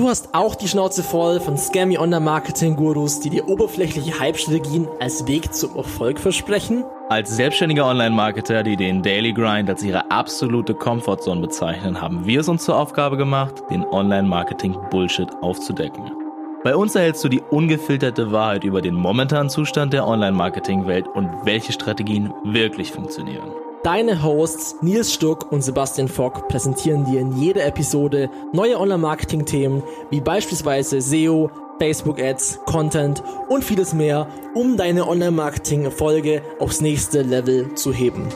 Du hast auch die Schnauze voll von scammy Online-Marketing-Gurus, die dir oberflächliche Hype-Strategien als Weg zum Erfolg versprechen? Als selbstständiger Online-Marketer, die den Daily Grind als ihre absolute Comfortzone bezeichnen, haben wir es uns zur Aufgabe gemacht, den Online-Marketing-Bullshit aufzudecken. Bei uns erhältst du die ungefilterte Wahrheit über den momentanen Zustand der Online-Marketing-Welt und welche Strategien wirklich funktionieren. Deine Hosts Nils Stuck und Sebastian Fock präsentieren dir in jeder Episode neue Online-Marketing-Themen wie beispielsweise SEO, Facebook-Ads, Content und vieles mehr, um deine Online-Marketing-Erfolge aufs nächste Level zu heben.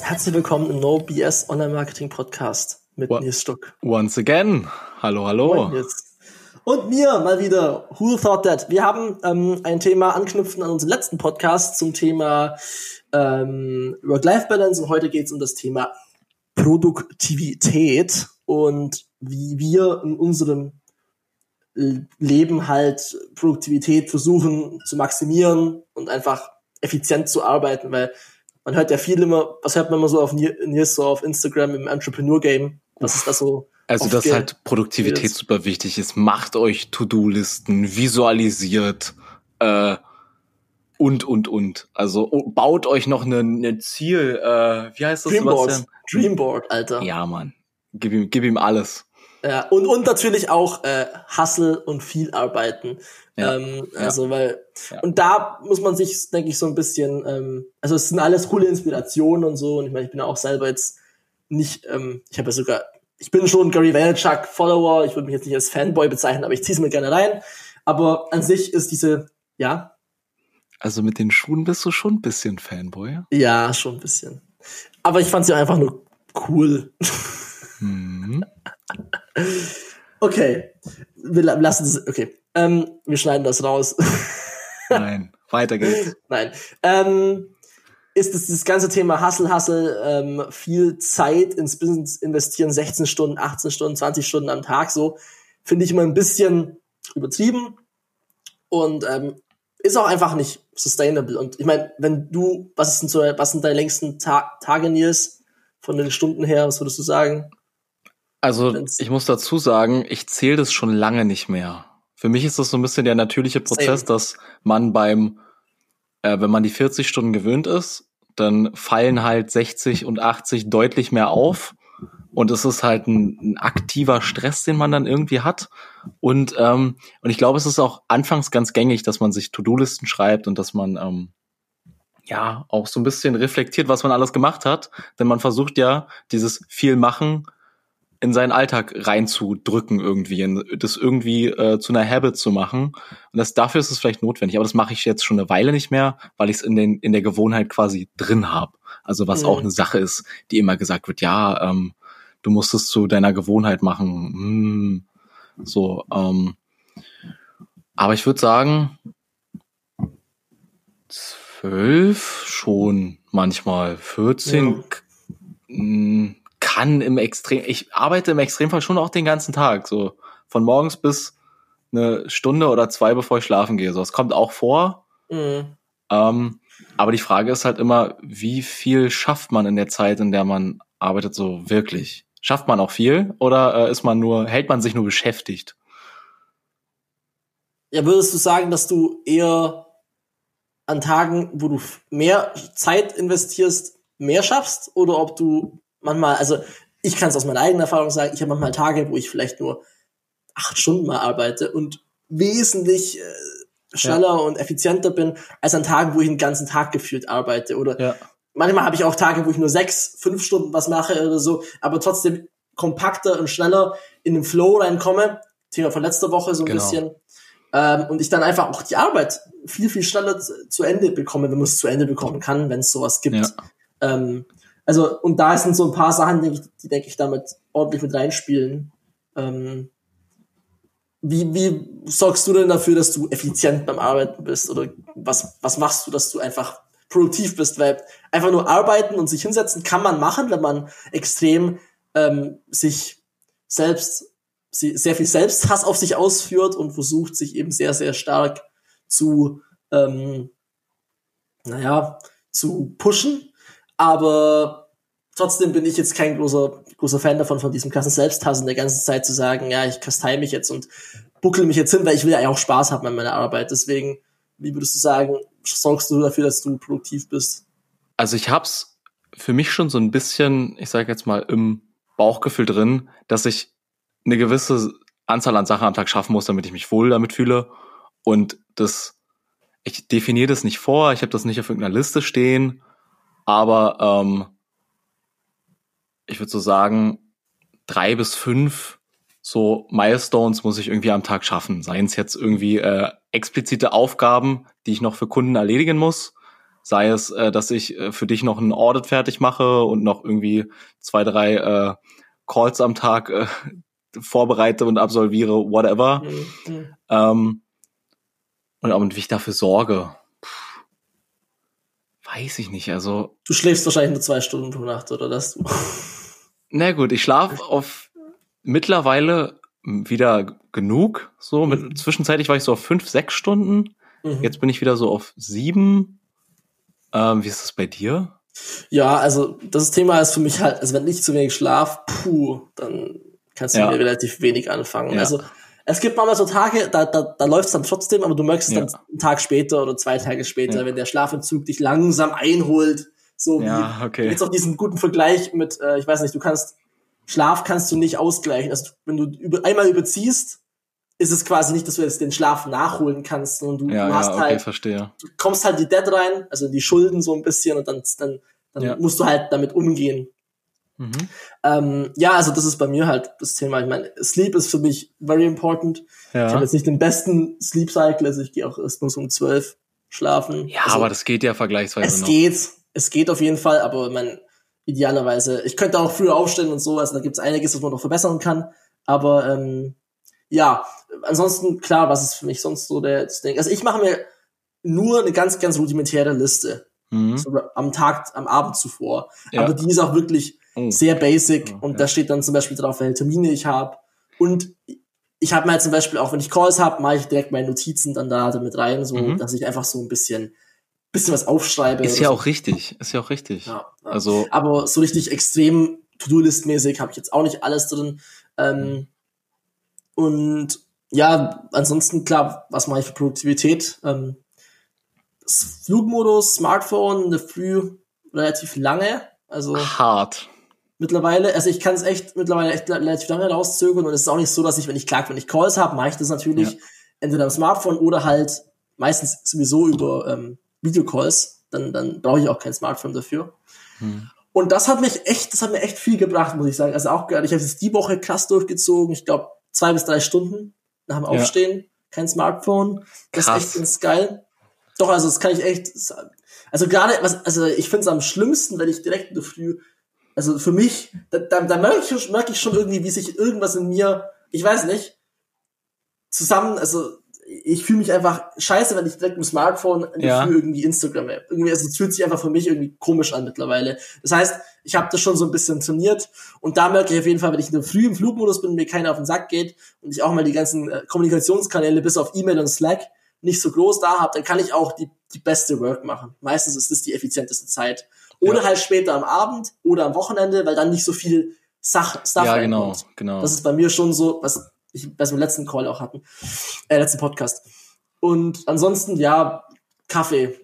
Herzlich willkommen im No BS Online Marketing Podcast mit? Nils Stuck. Once again. Hallo, hallo. Moin. Und mir mal wieder, who thought that? Wir haben ähm, ein Thema anknüpfen an unseren letzten Podcast zum Thema ähm, Work-Life-Balance. Und heute geht es um das Thema Produktivität und wie wir in unserem Leben halt Produktivität versuchen zu maximieren und einfach effizient zu arbeiten, weil man hört ja viel immer, was hört man immer so auf Nils so auf Instagram im Entrepreneur Game, was ist das so also, dass halt Produktivität super wichtig ist. Macht euch To-Do-Listen, visualisiert äh, und, und, und. Also oh, baut euch noch eine, eine Ziel, äh, wie heißt das, Dreamboard. Sebastian? Dreamboard, Alter. Ja, Mann. Gib ihm, gib ihm alles. Ja, und, und natürlich auch äh, Hustle und viel arbeiten. Ja, ähm, also, ja. weil, ja. und da muss man sich, denke ich, so ein bisschen, ähm, also es sind alles coole Inspirationen und so. Und ich meine, ich bin ja auch selber jetzt nicht, ähm, ich habe ja sogar ich bin schon Gary Vaynerchuk Follower, ich würde mich jetzt nicht als Fanboy bezeichnen, aber ich ziehe es mir gerne rein. Aber an sich ist diese, ja. Also mit den Schuhen bist du schon ein bisschen Fanboy? Ja, schon ein bisschen. Aber ich fand sie einfach nur cool. Mhm. okay. Wir lassen es, okay. Ähm, wir schneiden das raus. Nein, weiter geht's. Nein. Ähm, ist es das ganze Thema Hustle, Hustle, ähm, viel Zeit ins Business investieren, 16 Stunden, 18 Stunden, 20 Stunden am Tag, so, finde ich immer ein bisschen übertrieben und ähm, ist auch einfach nicht sustainable. Und ich meine, wenn du, was ist denn so, was sind deine längsten Ta Tage, Nils, von den Stunden her, was würdest du sagen? Also, Wenn's ich muss dazu sagen, ich zähle das schon lange nicht mehr. Für mich ist das so ein bisschen der natürliche Prozess, Same. dass man beim äh, wenn man die 40 Stunden gewöhnt ist, dann fallen halt 60 und 80 deutlich mehr auf. Und es ist halt ein, ein aktiver Stress, den man dann irgendwie hat. Und, ähm, und ich glaube, es ist auch anfangs ganz gängig, dass man sich To-Do-Listen schreibt und dass man ähm, ja auch so ein bisschen reflektiert, was man alles gemacht hat. Denn man versucht ja, dieses viel machen in seinen Alltag reinzudrücken irgendwie, das irgendwie äh, zu einer Habit zu machen. Und das dafür ist es vielleicht notwendig. Aber das mache ich jetzt schon eine Weile nicht mehr, weil ich es in, den, in der Gewohnheit quasi drin habe. Also was mhm. auch eine Sache ist, die immer gesagt wird, ja, ähm, du musst es zu deiner Gewohnheit machen. Hm, so, ähm, aber ich würde sagen, zwölf schon manchmal, 14 ja kann im Extrem, ich arbeite im Extremfall schon auch den ganzen Tag, so von morgens bis eine Stunde oder zwei, bevor ich schlafen gehe. So, es kommt auch vor. Mhm. Ähm, aber die Frage ist halt immer, wie viel schafft man in der Zeit, in der man arbeitet, so wirklich? Schafft man auch viel oder äh, ist man nur, hält man sich nur beschäftigt? Ja, würdest du sagen, dass du eher an Tagen, wo du mehr Zeit investierst, mehr schaffst oder ob du manchmal, also ich kann es aus meiner eigenen Erfahrung sagen, ich habe manchmal Tage, wo ich vielleicht nur acht Stunden mal arbeite und wesentlich äh, schneller ja. und effizienter bin, als an Tagen, wo ich den ganzen Tag gefühlt arbeite. Oder ja. manchmal habe ich auch Tage, wo ich nur sechs, fünf Stunden was mache oder so, aber trotzdem kompakter und schneller in den Flow reinkomme. Thema von letzter Woche so ein genau. bisschen. Ähm, und ich dann einfach auch die Arbeit viel, viel schneller zu Ende bekomme, wenn man es zu Ende bekommen kann, wenn es sowas gibt. Ja. Ähm, also, und da sind so ein paar Sachen, die, die denke ich, damit ordentlich mit reinspielen. Ähm, wie, wie sorgst du denn dafür, dass du effizient beim Arbeiten bist? Oder was, was machst du, dass du einfach produktiv bist? Weil einfach nur arbeiten und sich hinsetzen kann man machen, wenn man extrem ähm, sich selbst, sehr viel Selbsthass auf sich ausführt und versucht, sich eben sehr, sehr stark zu, ähm, naja, zu pushen, aber trotzdem bin ich jetzt kein großer, großer Fan davon, von diesem krassen Selbsthassen der ganzen Zeit zu sagen, ja, ich kastei mich jetzt und buckel mich jetzt hin, weil ich will ja auch Spaß haben an meiner Arbeit. Deswegen, wie würdest du sagen, sorgst du dafür, dass du produktiv bist? Also ich hab's für mich schon so ein bisschen, ich sage jetzt mal, im Bauchgefühl drin, dass ich eine gewisse Anzahl an Sachen am Tag schaffen muss, damit ich mich wohl damit fühle. Und das, ich definiere das nicht vor, ich habe das nicht auf irgendeiner Liste stehen, aber ähm, ich würde so sagen, drei bis fünf so Milestones muss ich irgendwie am Tag schaffen. Seien es jetzt irgendwie äh, explizite Aufgaben, die ich noch für Kunden erledigen muss, sei es, äh, dass ich äh, für dich noch ein Audit fertig mache und noch irgendwie zwei, drei äh, Calls am Tag äh, vorbereite und absolviere, whatever. Mhm. Ähm, und, und wie ich dafür sorge, weiß ich nicht. Also du schläfst wahrscheinlich nur zwei Stunden pro Nacht, oder das? Na gut, ich schlafe auf mittlerweile wieder genug. So mit, mhm. zwischenzeitlich war ich so auf fünf, sechs Stunden. Mhm. Jetzt bin ich wieder so auf sieben. Ähm, wie ist das bei dir? Ja, also das Thema ist für mich halt, also wenn ich zu wenig schlaf, puh, dann kannst du ja. mir relativ wenig anfangen. Ja. Also es gibt manchmal so Tage, da, da, da läuft es dann trotzdem, aber du merkst es ja. dann einen Tag später oder zwei Tage später, wenn der Schlafentzug dich langsam einholt. So ja, wie okay. jetzt auch diesen guten Vergleich mit, äh, ich weiß nicht, du kannst Schlaf kannst du nicht ausgleichen. Also wenn du über, einmal überziehst, ist es quasi nicht, dass du jetzt den Schlaf nachholen kannst, sondern du, ja, du hast ja, okay, halt, verstehe. du kommst halt die Dead rein, also die Schulden so ein bisschen und dann, dann, dann ja. musst du halt damit umgehen. Mhm. Ähm, ja, also das ist bei mir halt das Thema. Ich meine, Sleep ist für mich very important. Ja. Ich habe jetzt nicht den besten Sleep Cycle, also ich gehe auch erst nur so um zwölf schlafen. Ja, also, aber das geht ja vergleichsweise es noch. Es geht, es geht auf jeden Fall, aber man idealerweise, ich könnte auch früher aufstehen und so, also da gibt's einiges, was man noch verbessern kann. Aber ähm, ja, ansonsten, klar, was ist für mich sonst so der Ding? Also ich mache mir nur eine ganz, ganz rudimentäre Liste. Mhm. So am Tag, am Abend zuvor. Ja. Aber die ist auch wirklich oh. sehr basic oh, und ja. da steht dann zum Beispiel drauf, welche Termine ich habe. Und ich habe mir halt zum Beispiel auch, wenn ich Calls habe, mache ich direkt meine Notizen dann da damit rein, so mhm. dass ich einfach so ein bisschen bisschen was aufschreibe. Ist ja so. auch richtig, ist ja auch richtig. Ja, ja. Also aber so richtig extrem To-Do-List-mäßig habe ich jetzt auch nicht alles drin. Ähm, und ja, ansonsten klar, was mache ich für Produktivität? Ähm, Flugmodus, Smartphone, eine Früh relativ lange. Also hart. Mittlerweile, also ich kann es echt mittlerweile echt relativ lange rauszögern und es ist auch nicht so, dass ich, wenn ich klar, wenn ich Calls habe, mache ich das natürlich ja. entweder am Smartphone oder halt meistens sowieso über ähm, Videocalls, dann, dann brauche ich auch kein Smartphone dafür. Hm. Und das hat mich echt, das hat mir echt viel gebracht, muss ich sagen. Also auch gerade, ich habe es die Woche krass durchgezogen. Ich glaube, zwei bis drei Stunden nach dem Aufstehen, ja. kein Smartphone. Das krass. ist echt ganz geil. Doch, also das kann ich echt, also gerade, was, also ich finde es am schlimmsten, wenn ich direkt in der Früh, also für mich, da, da, da merke ich, merke ich schon irgendwie, wie sich irgendwas in mir, ich weiß nicht, zusammen, also ich fühle mich einfach scheiße, wenn ich direkt im Smartphone ja. irgendwie Instagram habe. Irgendwie, also es fühlt sich einfach für mich irgendwie komisch an mittlerweile. Das heißt, ich habe das schon so ein bisschen trainiert und da merke ich auf jeden Fall, wenn ich in der Früh im Flugmodus bin und mir keiner auf den Sack geht und ich auch mal die ganzen äh, Kommunikationskanäle bis auf E-Mail und Slack nicht so groß da habe, dann kann ich auch die, die beste Work machen. Meistens ist das die effizienteste Zeit. Oder ja. halt später am Abend oder am Wochenende, weil dann nicht so viel Sach Stuff Ja, genau, genau. Das ist bei mir schon so, was ich, was wir im letzten Call auch hatten, äh, letzten Podcast. Und ansonsten, ja, Kaffee.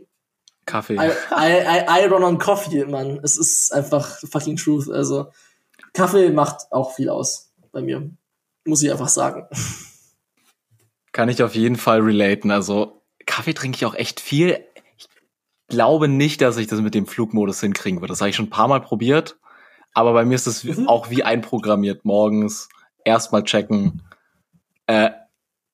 Kaffee. I, I, I, I run on coffee, Mann. Es ist einfach fucking truth. Also, Kaffee macht auch viel aus bei mir. Muss ich einfach sagen. Kann ich auf jeden Fall relaten. Also, Kaffee trinke ich auch echt viel. Ich glaube nicht, dass ich das mit dem Flugmodus hinkriegen würde. Das habe ich schon ein paar Mal probiert. Aber bei mir ist es mhm. auch wie einprogrammiert morgens. Erstmal checken, äh,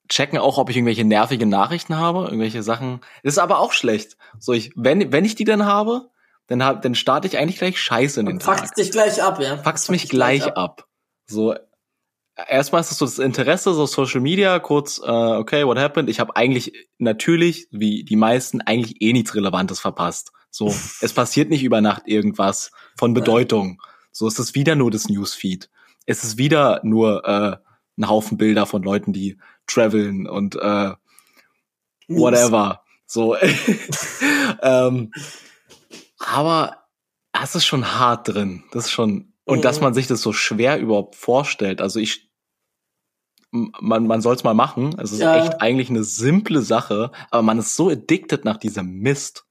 checken auch, ob ich irgendwelche nervigen Nachrichten habe, irgendwelche Sachen. Das ist aber auch schlecht. So ich, wenn, wenn ich die dann habe, dann hab, dann starte ich eigentlich gleich Scheiße in den Tag. Fuckst dich gleich ab, ja. Fuckst mich gleich ab. ab. So erstmal ist es so das Interesse, so Social Media, kurz, äh, okay, what happened? Ich habe eigentlich natürlich, wie die meisten, eigentlich eh nichts Relevantes verpasst. So, es passiert nicht über Nacht irgendwas von Bedeutung. So ist es wieder nur das Newsfeed. Es ist wieder nur äh, ein Haufen Bilder von Leuten, die traveln und äh, whatever. So. ähm, Aber das ist schon hart drin. Das ist schon, und mhm. dass man sich das so schwer überhaupt vorstellt. Also ich, man, man soll es mal machen. Es ist ja. echt eigentlich eine simple Sache, aber man ist so addicted nach diesem Mist.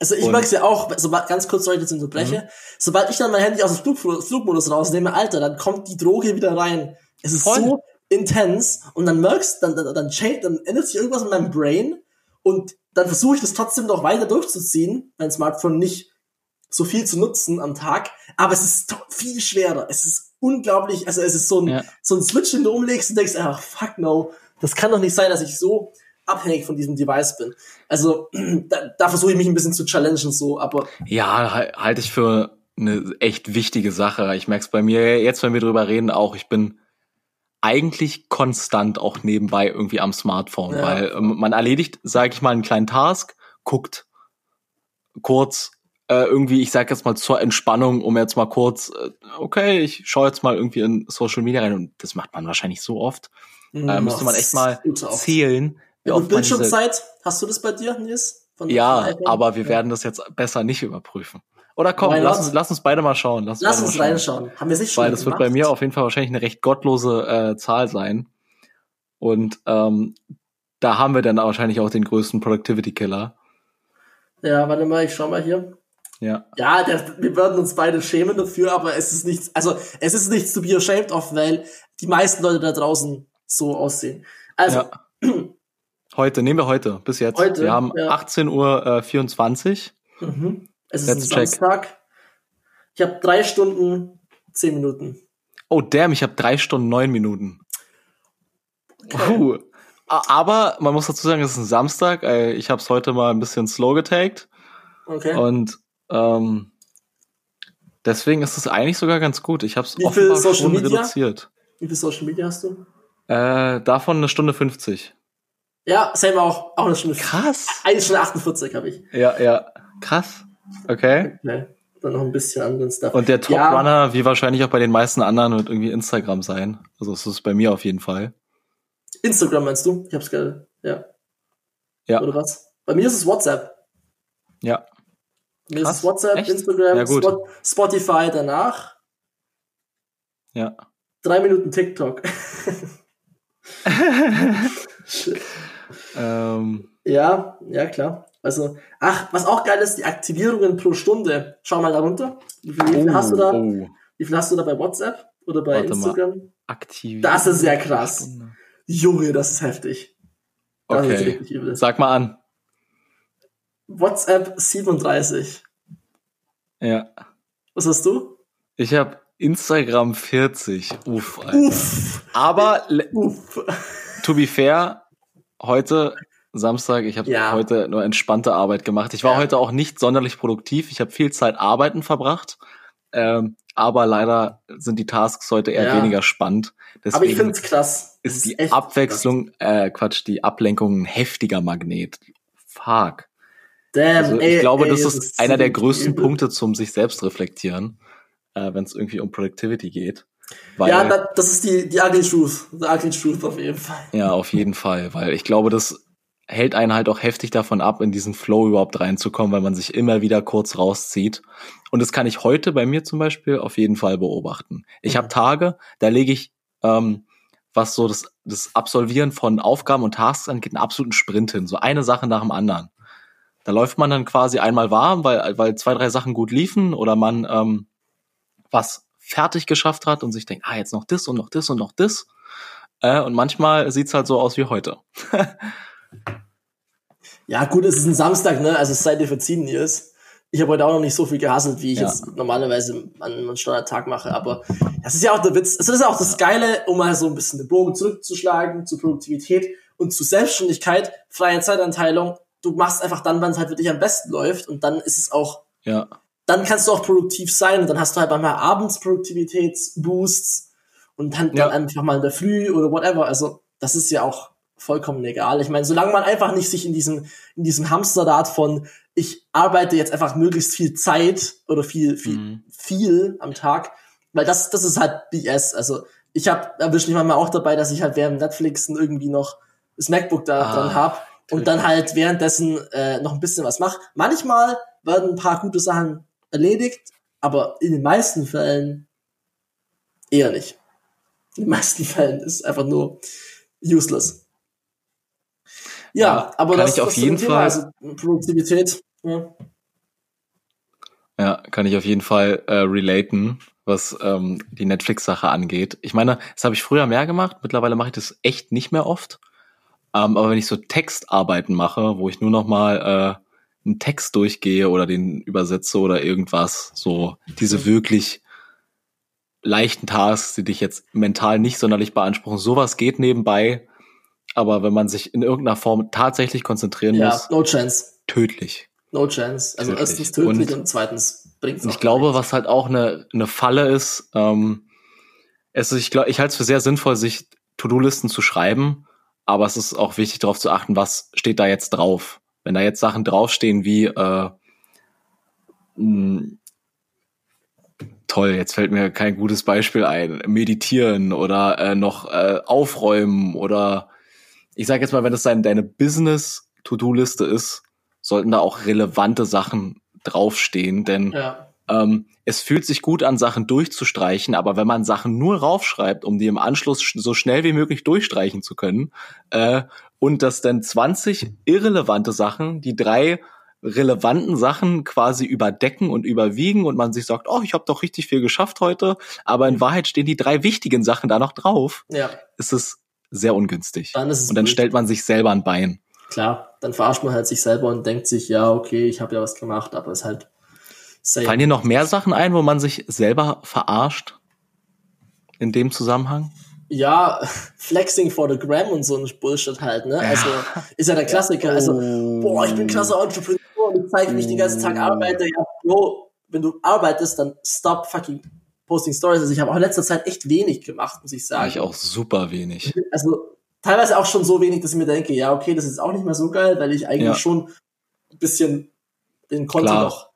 Also ich mag es ja auch, sobald, ganz kurz, soll ich jetzt Bleche, mhm. sobald ich dann mein Handy aus dem Flug, Flugmodus rausnehme, Alter, dann kommt die Droge wieder rein. Es ist Voll. so intens und dann merkst, dann, dann, dann, dann, dann ändert sich irgendwas in meinem Brain und dann versuche ich das trotzdem noch weiter durchzuziehen, mein Smartphone nicht so viel zu nutzen am Tag, aber es ist viel schwerer. Es ist unglaublich, also es ist so ein, ja. so ein Switch, den du umlegst und denkst, ach, fuck no, das kann doch nicht sein, dass ich so abhängig von diesem Device bin. Also da, da versuche ich mich ein bisschen zu challengen so, aber ja, halte ich für eine echt wichtige Sache. Ich merke es bei mir jetzt, wenn wir drüber reden, auch. Ich bin eigentlich konstant auch nebenbei irgendwie am Smartphone, ja. weil ähm, man erledigt, sage ich mal, einen kleinen Task, guckt kurz äh, irgendwie, ich sage jetzt mal zur Entspannung, um jetzt mal kurz, äh, okay, ich schaue jetzt mal irgendwie in Social Media rein und das macht man wahrscheinlich so oft. Mhm, äh, müsste man echt mal zählen. Wie und Bildschirmzeit, hast du das bei dir, Nils? ja, aber wir ja. werden das jetzt besser nicht überprüfen. Oder komm, lass uns, lass uns beide mal schauen. Lass, lass uns reinschauen. Haben wir sich schon Weil das gemacht? wird bei mir auf jeden Fall wahrscheinlich eine recht gottlose äh, Zahl sein. Und ähm, da haben wir dann wahrscheinlich auch den größten Productivity-Killer. Ja, warte mal, ich schau mal hier. Ja. Ja, der, wir würden uns beide schämen dafür, aber es ist nichts, also es ist nichts to be ashamed of, weil die meisten Leute da draußen so aussehen. Also. Ja. Heute, nehmen wir heute, bis jetzt. Heute, wir haben ja. 18 Uhr äh, 24. Mhm. Es ist Let's ein check. Samstag. Ich habe drei Stunden, zehn Minuten. Oh damn, ich habe drei Stunden, neun Minuten. Okay. Uh. Aber man muss dazu sagen, es ist ein Samstag. Ich habe es heute mal ein bisschen slow getaggt. Okay. Und ähm, deswegen ist es eigentlich sogar ganz gut. Ich habe es offenbar Social schon Media? reduziert. Wie viel Social Media hast du? Äh, davon eine Stunde 50. Ja, selber auch, auch eine Stunde. Krass. Eine Stunde 48 habe ich. Ja, ja. Krass. Okay. okay. Dann noch ein bisschen anderen Stuff. Und der Top-Runner, ja. wie wahrscheinlich auch bei den meisten anderen, wird irgendwie Instagram sein. Also das ist bei mir auf jeden Fall. Instagram meinst du? Ich hab's gerade. Ja. Ja. Oder was? Bei mir ist es WhatsApp. Ja. Krass. WhatsApp, Echt? Instagram, ja, Spot Spotify danach. Ja. Drei Minuten TikTok. ähm. Ja, ja, klar. Also, ach, was auch geil ist, die Aktivierungen pro Stunde. Schau mal da runter. Wie viel, oh, hast du da? Oh. Wie viel hast du da bei WhatsApp oder bei Warte Instagram? Aktiv. Das ist sehr krass. Junge, das ist heftig. Das okay. Ist Sag mal an. WhatsApp 37. Ja. Was hast du? Ich habe Instagram 40. Uff, Alter. Uff. Aber Uff. to be fair, heute Samstag, ich habe ja. heute nur entspannte Arbeit gemacht. Ich war ja. heute auch nicht sonderlich produktiv. Ich habe viel Zeit arbeiten verbracht. Ähm, aber leider sind die Tasks heute eher ja. weniger spannend. Deswegen aber ich finde es krass. Ist, ist die Abwechslung, äh, Quatsch, die Ablenkung ein heftiger Magnet. Fuck. Damn, also, ey, ich glaube, ey, das ist, ist einer der größten übel. Punkte zum sich selbst reflektieren, äh, wenn es irgendwie um Productivity geht. Weil, ja, das ist die, die ugly truth. The ugly truth auf jeden Fall. Ja, auf jeden Fall, weil ich glaube, das hält einen halt auch heftig davon ab, in diesen Flow überhaupt reinzukommen, weil man sich immer wieder kurz rauszieht. Und das kann ich heute bei mir zum Beispiel auf jeden Fall beobachten. Ich mhm. habe Tage, da lege ich, ähm, was so das, das Absolvieren von Aufgaben und Tasks angeht, einen absoluten Sprint hin. So eine Sache nach dem anderen. Da läuft man dann quasi einmal warm, weil, weil zwei, drei Sachen gut liefen oder man ähm, was fertig geschafft hat und sich denkt, ah, jetzt noch das und noch das und noch das. Äh, und manchmal sieht's halt so aus wie heute. Ja, gut, es ist ein Samstag, ne? Also es sei dir verziehen, Nils. Ich habe heute auch noch nicht so viel gehasselt, wie ich ja. jetzt normalerweise an einem Standardtag mache. Aber das ist ja auch der Witz. Es ist auch das Geile, um mal so ein bisschen den Bogen zurückzuschlagen zu Produktivität und zu Selbstständigkeit, freie Zeitanteilung. Du machst einfach dann, wann es halt für dich am besten läuft. Und dann ist es auch, ja. dann kannst du auch produktiv sein. Und dann hast du halt manchmal abends Produktivitätsboosts und dann, ja. dann einfach mal in der Früh oder whatever. Also das ist ja auch vollkommen egal. Ich meine, solange man einfach nicht sich in diesem, in diesem Hamsterrad von ich arbeite jetzt einfach möglichst viel Zeit oder viel, viel, mhm. viel am Tag, weil das, das ist halt BS. Also ich habe erwischt mich manchmal auch dabei, dass ich halt während Netflixen irgendwie noch das MacBook da ah. dran hab und dann halt währenddessen äh, noch ein bisschen was mache. Manchmal werden ein paar gute Sachen erledigt, aber in den meisten Fällen eher nicht. In den meisten Fällen ist einfach nur useless. Ja, ja aber das, ich auf das jeden Fall also Produktivität. Ja. ja. kann ich auf jeden Fall äh, relaten, was ähm, die Netflix-Sache angeht. Ich meine, das habe ich früher mehr gemacht. Mittlerweile mache ich das echt nicht mehr oft. Ähm, aber wenn ich so Textarbeiten mache, wo ich nur noch mal äh, einen Text durchgehe oder den übersetze oder irgendwas, so diese wirklich leichten Tasks, die dich jetzt mental nicht sonderlich beanspruchen, sowas geht nebenbei. Aber wenn man sich in irgendeiner Form tatsächlich konzentrieren ja, muss, no chance. tödlich. No chance. Also tödlich. erstens tödlich und, und zweitens bringt es Ich glaube, was halt auch eine, eine Falle ist, ähm, es ist, ich glaube, ich halte es für sehr sinnvoll, sich To-Do-Listen zu schreiben, aber es ist auch wichtig darauf zu achten, was steht da jetzt drauf. Wenn da jetzt Sachen draufstehen wie äh, hm, toll, jetzt fällt mir kein gutes Beispiel ein, meditieren oder äh, noch äh, aufräumen oder ich sage jetzt mal, wenn das dein, deine Business-To-Do-Liste ist, sollten da auch relevante Sachen draufstehen, denn ja. ähm, es fühlt sich gut an, Sachen durchzustreichen, aber wenn man Sachen nur raufschreibt, um die im Anschluss so schnell wie möglich durchstreichen zu können, äh, und das dann 20 irrelevante Sachen, die drei relevanten Sachen quasi überdecken und überwiegen und man sich sagt, oh, ich habe doch richtig viel geschafft heute, aber in Wahrheit stehen die drei wichtigen Sachen da noch drauf, ja. ist es sehr ungünstig. Dann ist es und dann stellt man sich selber ein Bein. Klar, dann verarscht man halt sich selber und denkt sich, ja, okay, ich habe ja was gemacht, aber es ist halt same. Fallen dir noch mehr Sachen ein, wo man sich selber verarscht in dem Zusammenhang? ja, Flexing for the Gram und so ein Bullshit halt, ne? Also ist ja der Klassiker. Also, boah, ich bin krasser Entrepreneur und ich zeige, wie ich den ganzen Tag arbeite. Ja, Bro, wenn du arbeitest, dann stop fucking posting Stories. Also ich habe auch in letzter Zeit echt wenig gemacht, muss ich sagen. Ich auch super wenig. Also teilweise auch schon so wenig, dass ich mir denke, ja, okay, das ist auch nicht mehr so geil, weil ich eigentlich ja. schon ein bisschen den Content Klar. noch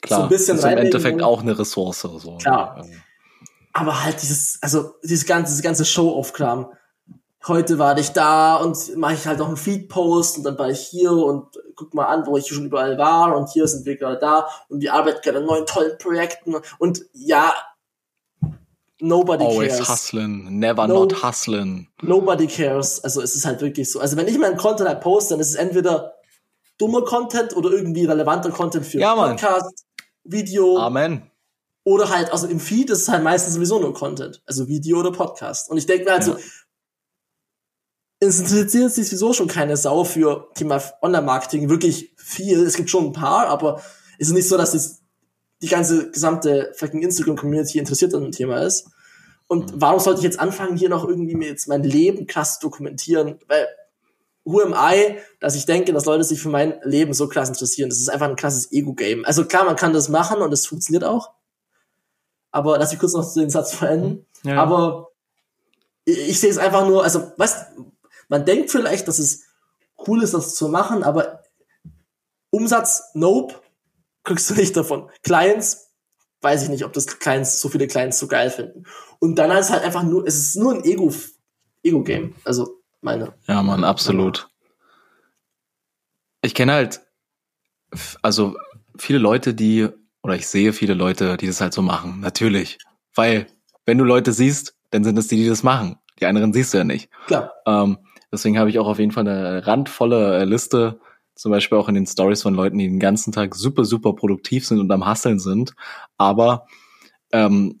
Klar. so ein bisschen ist im Endeffekt auch eine Ressource. So. Klar aber halt dieses, also dieses ganze, dieses ganze Show-Off-Kram. Heute war ich da und mache ich halt noch einen Feed-Post und dann war ich hier und guck mal an, wo ich schon überall war und hier sind wir gerade da und wir arbeiten gerade an neuen tollen Projekten und ja, nobody Always cares. hustling, never no, not hustling. Nobody cares. Also es ist halt wirklich so. Also wenn ich meinen Content halt poste, dann ist es entweder dummer Content oder irgendwie relevanter Content für ja, Podcast, Video. Amen. Oder halt, also im Feed ist es halt meistens sowieso nur Content. Also Video oder Podcast. Und ich denke mir halt ja. so, es interessiert sich sowieso schon keine Sau für Thema Online-Marketing wirklich viel. Es gibt schon ein paar, aber es ist nicht so, dass es die ganze gesamte fucking Instagram-Community interessiert an dem Thema ist. Und mhm. warum sollte ich jetzt anfangen, hier noch irgendwie mir jetzt mein Leben krass dokumentieren? Weil, who am I, dass ich denke, dass Leute sich für mein Leben so krass interessieren? Das ist einfach ein krasses Ego-Game. Also klar, man kann das machen und es funktioniert auch. Aber lass mich kurz noch den Satz verenden. Ja. Aber ich, ich sehe es einfach nur, also, weißt, man denkt vielleicht, dass es cool ist, das zu machen, aber Umsatz, nope, kriegst du nicht davon. Clients, weiß ich nicht, ob das Clients, so viele Clients so geil finden. Und dann ist halt einfach nur, es ist nur ein Ego, Ego-Game. Also, meine. Ja, man, absolut. Ich kenne halt, also viele Leute, die oder ich sehe viele Leute, die das halt so machen. Natürlich. Weil, wenn du Leute siehst, dann sind es die, die das machen. Die anderen siehst du ja nicht. Klar. Ähm, deswegen habe ich auch auf jeden Fall eine randvolle äh, Liste, zum Beispiel auch in den Stories von Leuten, die den ganzen Tag super, super produktiv sind und am Hasseln sind. Aber ähm,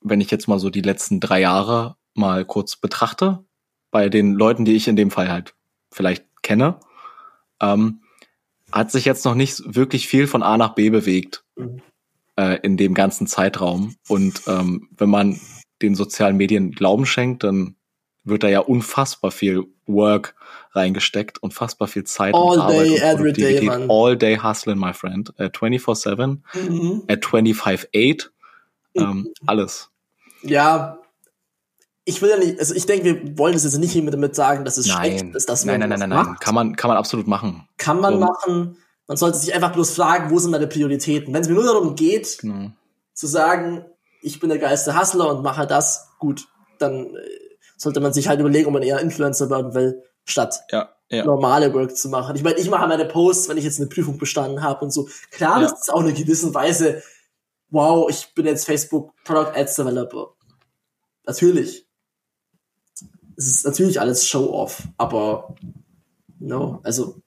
wenn ich jetzt mal so die letzten drei Jahre mal kurz betrachte, bei den Leuten, die ich in dem Fall halt vielleicht kenne, ähm, hat sich jetzt noch nicht wirklich viel von A nach B bewegt mhm. äh, in dem ganzen Zeitraum. Und ähm, wenn man den sozialen Medien Glauben schenkt, dann wird da ja unfassbar viel Work reingesteckt, unfassbar viel Zeit all und Arbeit day, und every day, man. All day hustling, my friend. At 24-7, mhm. at 25-8, ähm, mhm. alles. Ja, ich will ja nicht, also ich denke, wir wollen es jetzt nicht damit sagen, dass es nein. schlecht ist, dass man Nein, nein, nein, nein, nein. Kann man, kann man absolut machen. Kann man so. machen. Man sollte sich einfach bloß fragen, wo sind meine Prioritäten? Wenn es mir nur darum geht, genau. zu sagen, ich bin der geilste Hustler und mache das, gut, dann äh, sollte man sich halt überlegen, ob man eher Influencer werden will, statt ja. ja. normale Work zu machen. Ich meine, ich mache meine Posts, wenn ich jetzt eine Prüfung bestanden habe und so. Klar, ja. das ist auch eine gewisse Weise, wow, ich bin jetzt Facebook Product Ads Developer. Natürlich. Es ist natürlich alles Show-off, aber no, also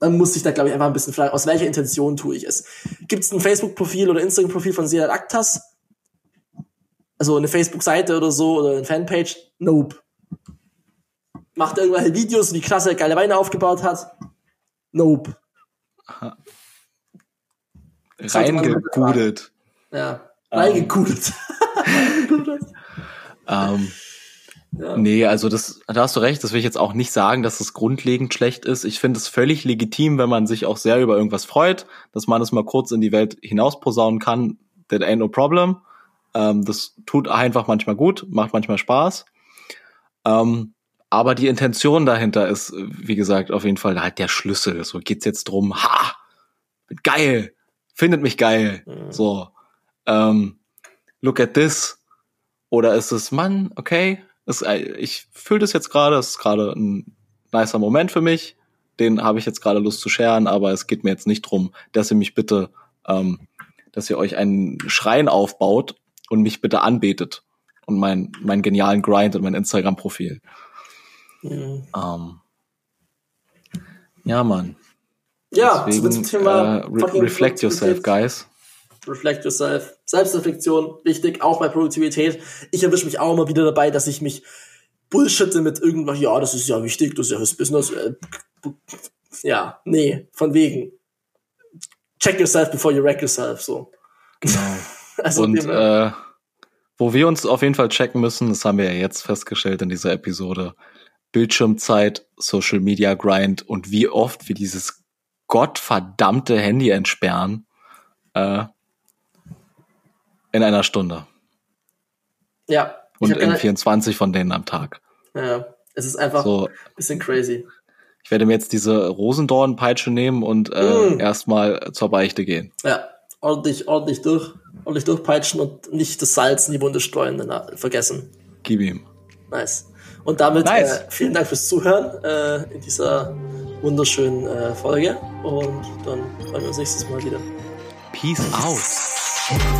man muss sich da, glaube ich, einfach ein bisschen fragen, aus welcher Intention tue ich es? Gibt es ein Facebook-Profil oder Instagram-Profil von Sedat Aktas? Also eine Facebook-Seite oder so oder eine Fanpage? Nope. Macht irgendwelche Videos, wie krass er geile Weine aufgebaut hat? Nope. Reingegudelt. Ja, reingegudelt. ähm, ja. Nee, also das, da hast du recht, das will ich jetzt auch nicht sagen, dass es grundlegend schlecht ist. Ich finde es völlig legitim, wenn man sich auch sehr über irgendwas freut, dass man es mal kurz in die Welt hinaus posaunen kann. That ain't no problem. Ähm, das tut einfach manchmal gut, macht manchmal Spaß. Ähm, aber die Intention dahinter ist, wie gesagt, auf jeden Fall halt der Schlüssel. So geht's jetzt drum, ha, geil, findet mich geil. Mhm. So, ähm, look at this. Oder ist es, Mann, okay, das, äh, ich fühle das jetzt gerade, es ist gerade ein nicer Moment für mich. Den habe ich jetzt gerade Lust zu scheren, aber es geht mir jetzt nicht drum, dass ihr mich bitte, ähm, dass ihr euch einen Schrein aufbaut und mich bitte anbetet und mein, mein genialen Grind und mein Instagram-Profil. Mhm. Ähm, ja, Mann. Ja, Deswegen, zum Thema äh, re reflect yourself, guys. Reflect yourself. Selbstreflexion, wichtig, auch bei Produktivität. Ich erwische mich auch immer wieder dabei, dass ich mich bullshitte mit irgendwas, ja, das ist ja wichtig, das ist ja das Business. Äh, ja, nee, von wegen. Check yourself before you wreck yourself, so. Genau. also Und äh, wo wir uns auf jeden Fall checken müssen, das haben wir ja jetzt festgestellt in dieser Episode, Bildschirmzeit, Social Media Grind und wie oft wir dieses gottverdammte Handy entsperren. Äh, in einer Stunde. Ja. Und in 24 von denen am Tag. Ja, es ist einfach so, ein bisschen crazy. Ich werde mir jetzt diese Rosendornpeitsche nehmen und äh, mm. erstmal zur Beichte gehen. Ja, ordentlich, ordentlich durch, ordentlich durchpeitschen und nicht das Salz in die Wunde streuen, dann vergessen. Gib ihm. Nice. Und damit nice. äh, vielen Dank fürs Zuhören äh, in dieser wunderschönen äh, Folge und dann freuen wir uns nächstes Mal wieder. Peace out.